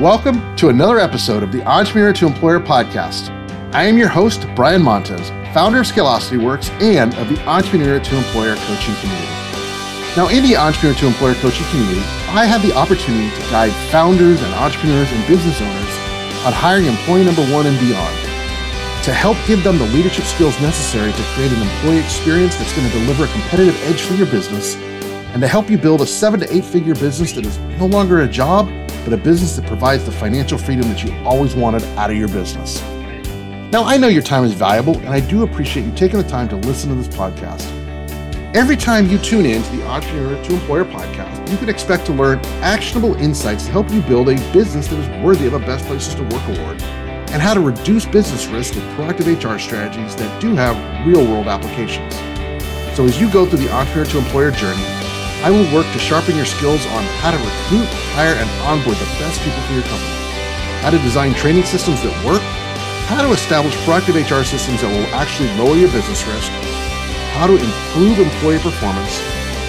Welcome to another episode of the Entrepreneur to Employer podcast. I am your host, Brian Montez, founder of Scalosity Works and of the Entrepreneur to Employer coaching community. Now, in the Entrepreneur to Employer coaching community, I have the opportunity to guide founders and entrepreneurs and business owners on hiring employee number one and beyond to help give them the leadership skills necessary to create an employee experience that's going to deliver a competitive edge for your business and to help you build a seven to eight figure business that is no longer a job, but a business that provides the financial freedom that you always wanted out of your business. Now, I know your time is valuable, and I do appreciate you taking the time to listen to this podcast. Every time you tune in to the Entrepreneur to Employer podcast, you can expect to learn actionable insights to help you build a business that is worthy of a Best Places to Work award and how to reduce business risk with proactive HR strategies that do have real world applications. So, as you go through the entrepreneur to employer journey, I will work to sharpen your skills on how to recruit, hire, and onboard the best people for your company, how to design training systems that work, how to establish proactive HR systems that will actually lower your business risk, how to improve employee performance,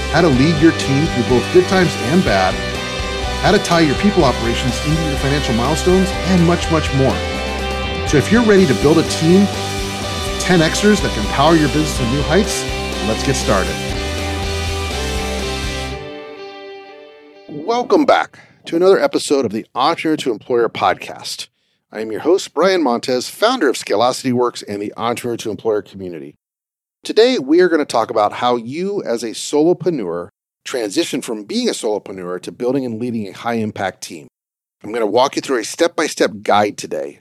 how to lead your team through both good times and bad, how to tie your people operations into your financial milestones, and much, much more. So if you're ready to build a team of 10 Xers that can power your business to new heights, let's get started. Welcome back to another episode of the Entrepreneur to Employer podcast. I am your host, Brian Montez, founder of Scalosity Works and the Entrepreneur to Employer community. Today, we are going to talk about how you, as a solopreneur, transition from being a solopreneur to building and leading a high impact team. I'm going to walk you through a step by step guide today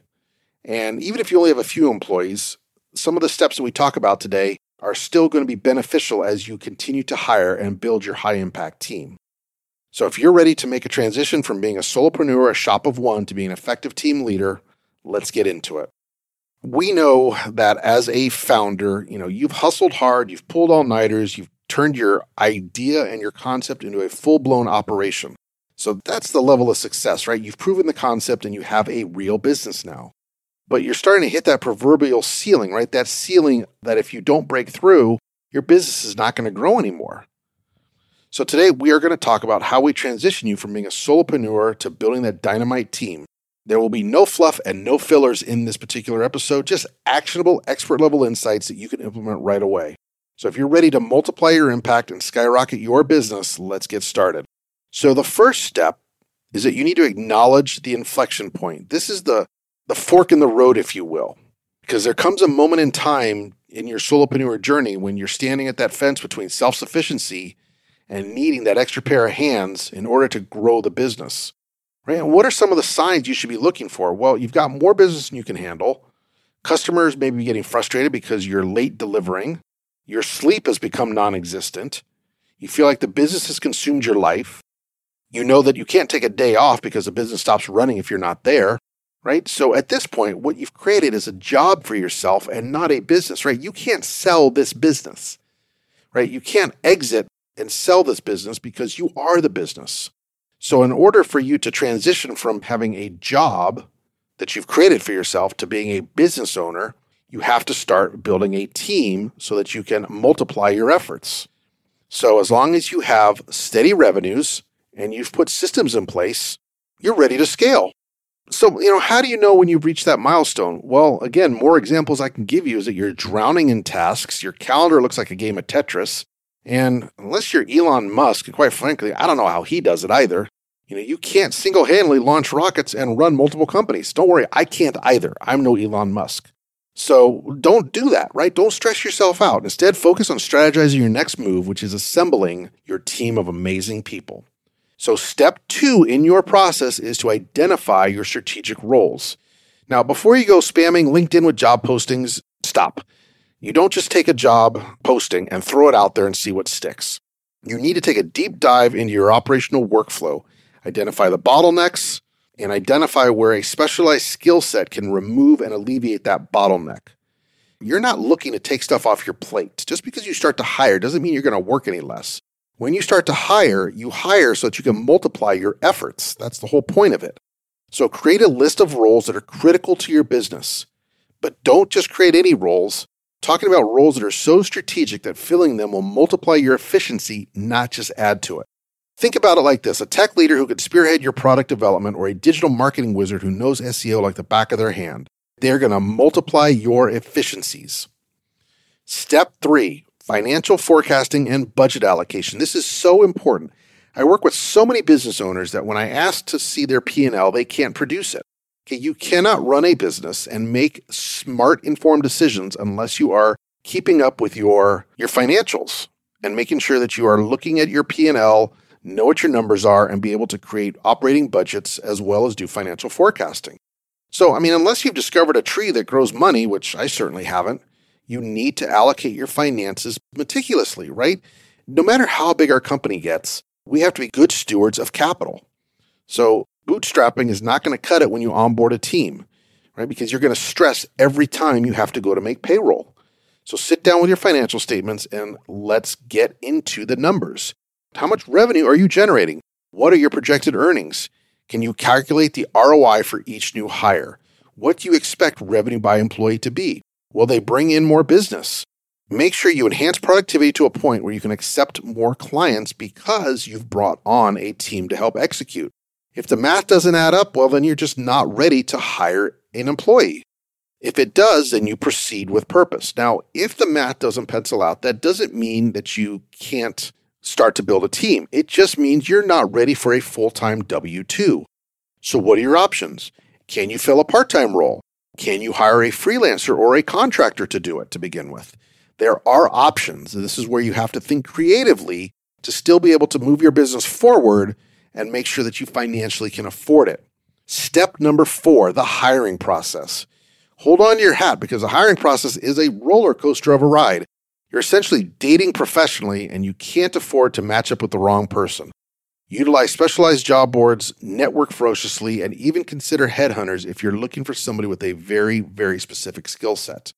and even if you only have a few employees, some of the steps that we talk about today are still going to be beneficial as you continue to hire and build your high impact team. So if you're ready to make a transition from being a solopreneur, a shop of one, to being an effective team leader, let's get into it. We know that as a founder, you know, you've hustled hard, you've pulled all nighters, you've turned your idea and your concept into a full blown operation. So that's the level of success, right? You've proven the concept and you have a real business now but you're starting to hit that proverbial ceiling, right? That ceiling that if you don't break through, your business is not going to grow anymore. So today we are going to talk about how we transition you from being a solopreneur to building that dynamite team. There will be no fluff and no fillers in this particular episode, just actionable expert level insights that you can implement right away. So if you're ready to multiply your impact and skyrocket your business, let's get started. So the first step is that you need to acknowledge the inflection point. This is the the fork in the road, if you will. Because there comes a moment in time in your solopreneur journey when you're standing at that fence between self sufficiency and needing that extra pair of hands in order to grow the business. Right? And what are some of the signs you should be looking for? Well, you've got more business than you can handle. Customers may be getting frustrated because you're late delivering. Your sleep has become non existent. You feel like the business has consumed your life. You know that you can't take a day off because the business stops running if you're not there right? So at this point, what you've created is a job for yourself and not a business, right? You can't sell this business, right? You can't exit and sell this business because you are the business. So, in order for you to transition from having a job that you've created for yourself to being a business owner, you have to start building a team so that you can multiply your efforts. So, as long as you have steady revenues and you've put systems in place, you're ready to scale. So, you know, how do you know when you've reached that milestone? Well, again, more examples I can give you is that you're drowning in tasks, your calendar looks like a game of Tetris, and unless you're Elon Musk, quite frankly, I don't know how he does it either. You know, you can't single-handedly launch rockets and run multiple companies. Don't worry, I can't either. I'm no Elon Musk. So don't do that, right? Don't stress yourself out. Instead, focus on strategizing your next move, which is assembling your team of amazing people. So, step two in your process is to identify your strategic roles. Now, before you go spamming LinkedIn with job postings, stop. You don't just take a job posting and throw it out there and see what sticks. You need to take a deep dive into your operational workflow, identify the bottlenecks, and identify where a specialized skill set can remove and alleviate that bottleneck. You're not looking to take stuff off your plate. Just because you start to hire doesn't mean you're going to work any less. When you start to hire, you hire so that you can multiply your efforts. That's the whole point of it. So create a list of roles that are critical to your business. But don't just create any roles. Talking about roles that are so strategic that filling them will multiply your efficiency, not just add to it. Think about it like this a tech leader who could spearhead your product development or a digital marketing wizard who knows SEO like the back of their hand. They're going to multiply your efficiencies. Step three financial forecasting and budget allocation. This is so important. I work with so many business owners that when I ask to see their P&L, they can't produce it. Okay, you cannot run a business and make smart informed decisions unless you are keeping up with your your financials and making sure that you are looking at your P&L, know what your numbers are and be able to create operating budgets as well as do financial forecasting. So, I mean, unless you've discovered a tree that grows money, which I certainly haven't, you need to allocate your finances meticulously, right? No matter how big our company gets, we have to be good stewards of capital. So, bootstrapping is not going to cut it when you onboard a team, right? Because you're going to stress every time you have to go to make payroll. So sit down with your financial statements and let's get into the numbers. How much revenue are you generating? What are your projected earnings? Can you calculate the ROI for each new hire? What do you expect revenue by employee to be? Will they bring in more business? Make sure you enhance productivity to a point where you can accept more clients because you've brought on a team to help execute. If the math doesn't add up, well, then you're just not ready to hire an employee. If it does, then you proceed with purpose. Now, if the math doesn't pencil out, that doesn't mean that you can't start to build a team. It just means you're not ready for a full time W 2. So, what are your options? Can you fill a part time role? Can you hire a freelancer or a contractor to do it to begin with? There are options. This is where you have to think creatively to still be able to move your business forward and make sure that you financially can afford it. Step number four the hiring process. Hold on to your hat because the hiring process is a roller coaster of a ride. You're essentially dating professionally and you can't afford to match up with the wrong person. Utilize specialized job boards, network ferociously, and even consider headhunters if you're looking for somebody with a very, very specific skill set.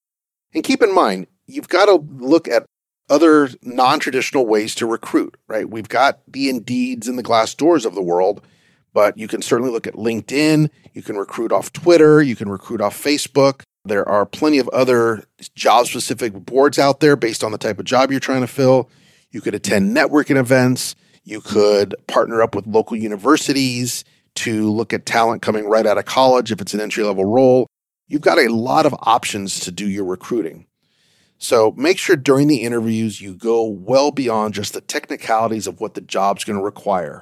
And keep in mind, you've got to look at other non traditional ways to recruit, right? We've got the Indeeds and the Glassdoors of the world, but you can certainly look at LinkedIn. You can recruit off Twitter. You can recruit off Facebook. There are plenty of other job specific boards out there based on the type of job you're trying to fill. You could attend networking events. You could partner up with local universities to look at talent coming right out of college if it's an entry level role. You've got a lot of options to do your recruiting. So make sure during the interviews you go well beyond just the technicalities of what the job's going to require.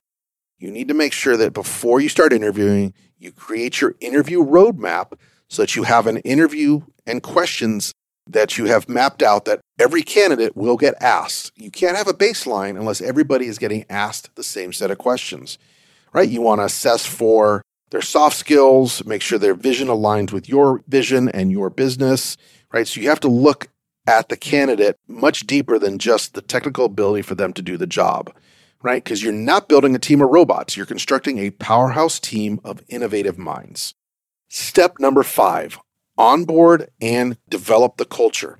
You need to make sure that before you start interviewing, you create your interview roadmap so that you have an interview and questions that you have mapped out that every candidate will get asked. You can't have a baseline unless everybody is getting asked the same set of questions, right? You want to assess for their soft skills, make sure their vision aligns with your vision and your business, right? So you have to look at the candidate much deeper than just the technical ability for them to do the job, right? Because you're not building a team of robots, you're constructing a powerhouse team of innovative minds. Step number five onboard and develop the culture.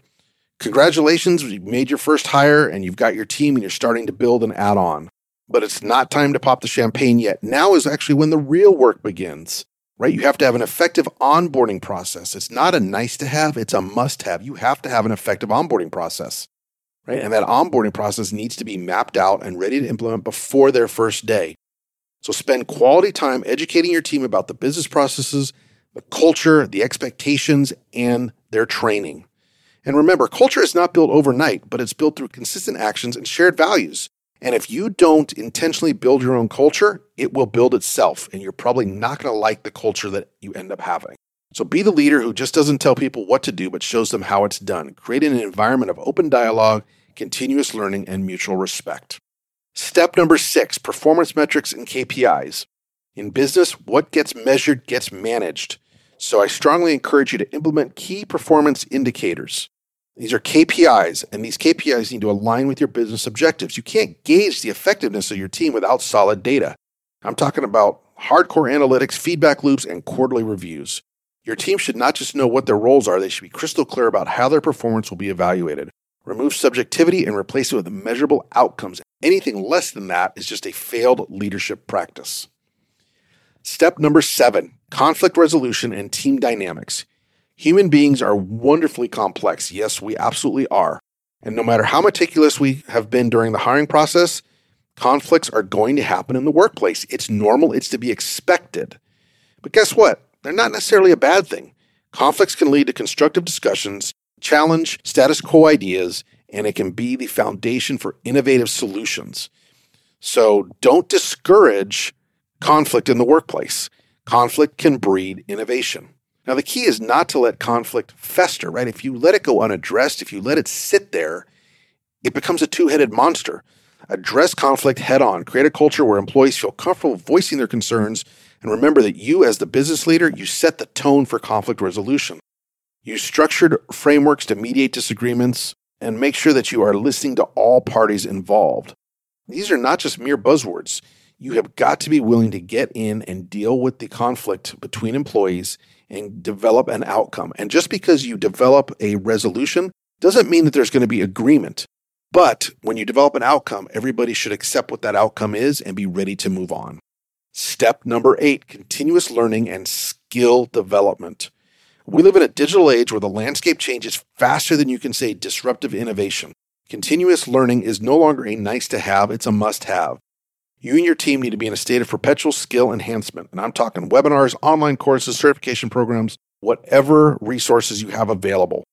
Congratulations, you've made your first hire and you've got your team and you're starting to build and add on. But it's not time to pop the champagne yet. Now is actually when the real work begins right? You have to have an effective onboarding process. It's not a nice to have, it's a must have. You have to have an effective onboarding process, right? And that onboarding process needs to be mapped out and ready to implement before their first day. So spend quality time educating your team about the business processes, the culture, the expectations, and their training. And remember, culture is not built overnight, but it's built through consistent actions and shared values. And if you don't intentionally build your own culture, it will build itself. And you're probably not going to like the culture that you end up having. So be the leader who just doesn't tell people what to do, but shows them how it's done, creating an environment of open dialogue, continuous learning, and mutual respect. Step number six performance metrics and KPIs. In business, what gets measured gets managed. So I strongly encourage you to implement key performance indicators. These are KPIs, and these KPIs need to align with your business objectives. You can't gauge the effectiveness of your team without solid data. I'm talking about hardcore analytics, feedback loops, and quarterly reviews. Your team should not just know what their roles are, they should be crystal clear about how their performance will be evaluated. Remove subjectivity and replace it with measurable outcomes. Anything less than that is just a failed leadership practice. Step number seven conflict resolution and team dynamics. Human beings are wonderfully complex. Yes, we absolutely are. And no matter how meticulous we have been during the hiring process, Conflicts are going to happen in the workplace. It's normal, it's to be expected. But guess what? They're not necessarily a bad thing. Conflicts can lead to constructive discussions, challenge status quo ideas, and it can be the foundation for innovative solutions. So don't discourage conflict in the workplace. Conflict can breed innovation. Now, the key is not to let conflict fester, right? If you let it go unaddressed, if you let it sit there, it becomes a two headed monster. Address conflict head on. Create a culture where employees feel comfortable voicing their concerns. And remember that you, as the business leader, you set the tone for conflict resolution. Use structured frameworks to mediate disagreements and make sure that you are listening to all parties involved. These are not just mere buzzwords. You have got to be willing to get in and deal with the conflict between employees and develop an outcome. And just because you develop a resolution doesn't mean that there's going to be agreement. But when you develop an outcome, everybody should accept what that outcome is and be ready to move on. Step number eight continuous learning and skill development. We live in a digital age where the landscape changes faster than you can say disruptive innovation. Continuous learning is no longer a nice to have, it's a must have. You and your team need to be in a state of perpetual skill enhancement. And I'm talking webinars, online courses, certification programs, whatever resources you have available.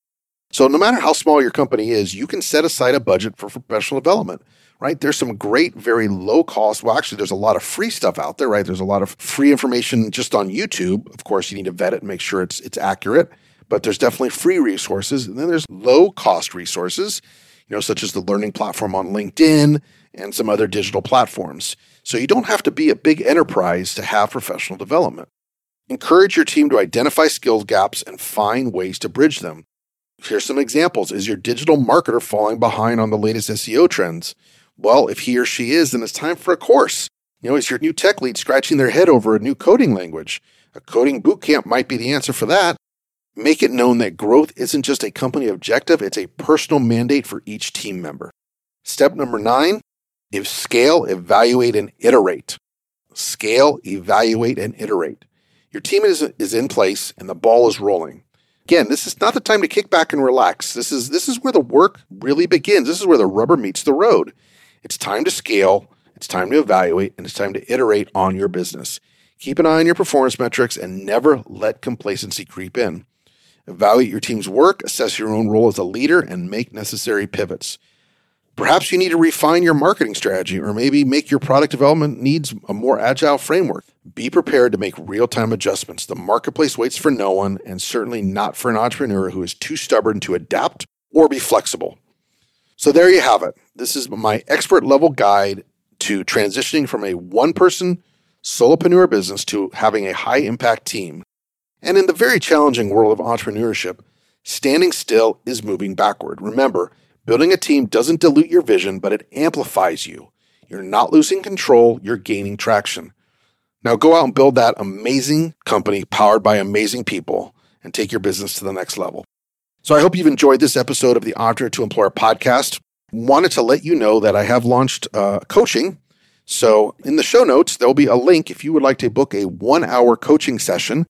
So, no matter how small your company is, you can set aside a budget for professional development, right? There's some great, very low cost. Well, actually, there's a lot of free stuff out there, right? There's a lot of free information just on YouTube. Of course, you need to vet it and make sure it's, it's accurate, but there's definitely free resources. And then there's low cost resources, you know, such as the learning platform on LinkedIn and some other digital platforms. So, you don't have to be a big enterprise to have professional development. Encourage your team to identify skills gaps and find ways to bridge them. Here's some examples. Is your digital marketer falling behind on the latest SEO trends? Well, if he or she is, then it's time for a course. You know, is your new tech lead scratching their head over a new coding language? A coding bootcamp might be the answer for that. Make it known that growth isn't just a company objective, it's a personal mandate for each team member. Step number nine if scale, evaluate, and iterate. Scale, evaluate, and iterate. Your team is, is in place and the ball is rolling. Again, this is not the time to kick back and relax. This is this is where the work really begins. This is where the rubber meets the road. It's time to scale, it's time to evaluate, and it's time to iterate on your business. Keep an eye on your performance metrics and never let complacency creep in. Evaluate your team's work, assess your own role as a leader, and make necessary pivots. Perhaps you need to refine your marketing strategy or maybe make your product development needs a more agile framework. Be prepared to make real time adjustments. The marketplace waits for no one, and certainly not for an entrepreneur who is too stubborn to adapt or be flexible. So, there you have it. This is my expert level guide to transitioning from a one person solopreneur business to having a high impact team. And in the very challenging world of entrepreneurship, standing still is moving backward. Remember, Building a team doesn't dilute your vision, but it amplifies you. You're not losing control, you're gaining traction. Now go out and build that amazing company powered by amazing people and take your business to the next level. So I hope you've enjoyed this episode of the Entrepreneur to Employer podcast. Wanted to let you know that I have launched uh, coaching. So in the show notes, there'll be a link if you would like to book a one hour coaching session.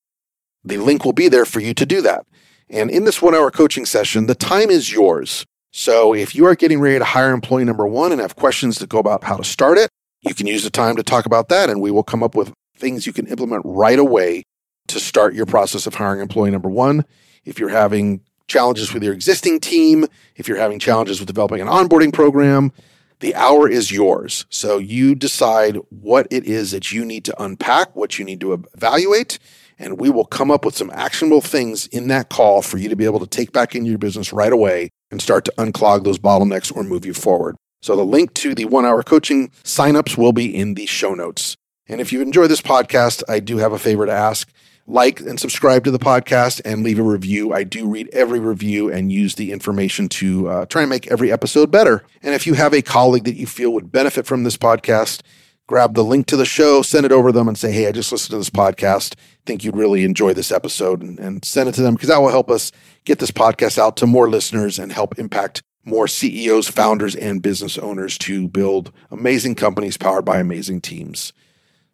The link will be there for you to do that. And in this one hour coaching session, the time is yours. So if you are getting ready to hire employee number one and have questions to go about how to start it, you can use the time to talk about that, and we will come up with things you can implement right away to start your process of hiring employee number one. If you're having challenges with your existing team, if you're having challenges with developing an onboarding program, the hour is yours. So you decide what it is that you need to unpack, what you need to evaluate, and we will come up with some actionable things in that call for you to be able to take back into your business right away and start to unclog those bottlenecks or move you forward. So the link to the one hour coaching signups will be in the show notes. And if you enjoy this podcast, I do have a favor to ask. Like and subscribe to the podcast and leave a review. I do read every review and use the information to uh, try and make every episode better. And if you have a colleague that you feel would benefit from this podcast, grab the link to the show, send it over to them, and say, Hey, I just listened to this podcast. Think you'd really enjoy this episode, and, and send it to them because that will help us get this podcast out to more listeners and help impact more CEOs, founders, and business owners to build amazing companies powered by amazing teams.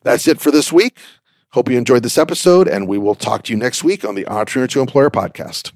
That's it for this week. Hope you enjoyed this episode, and we will talk to you next week on the Entrepreneur to Employer podcast.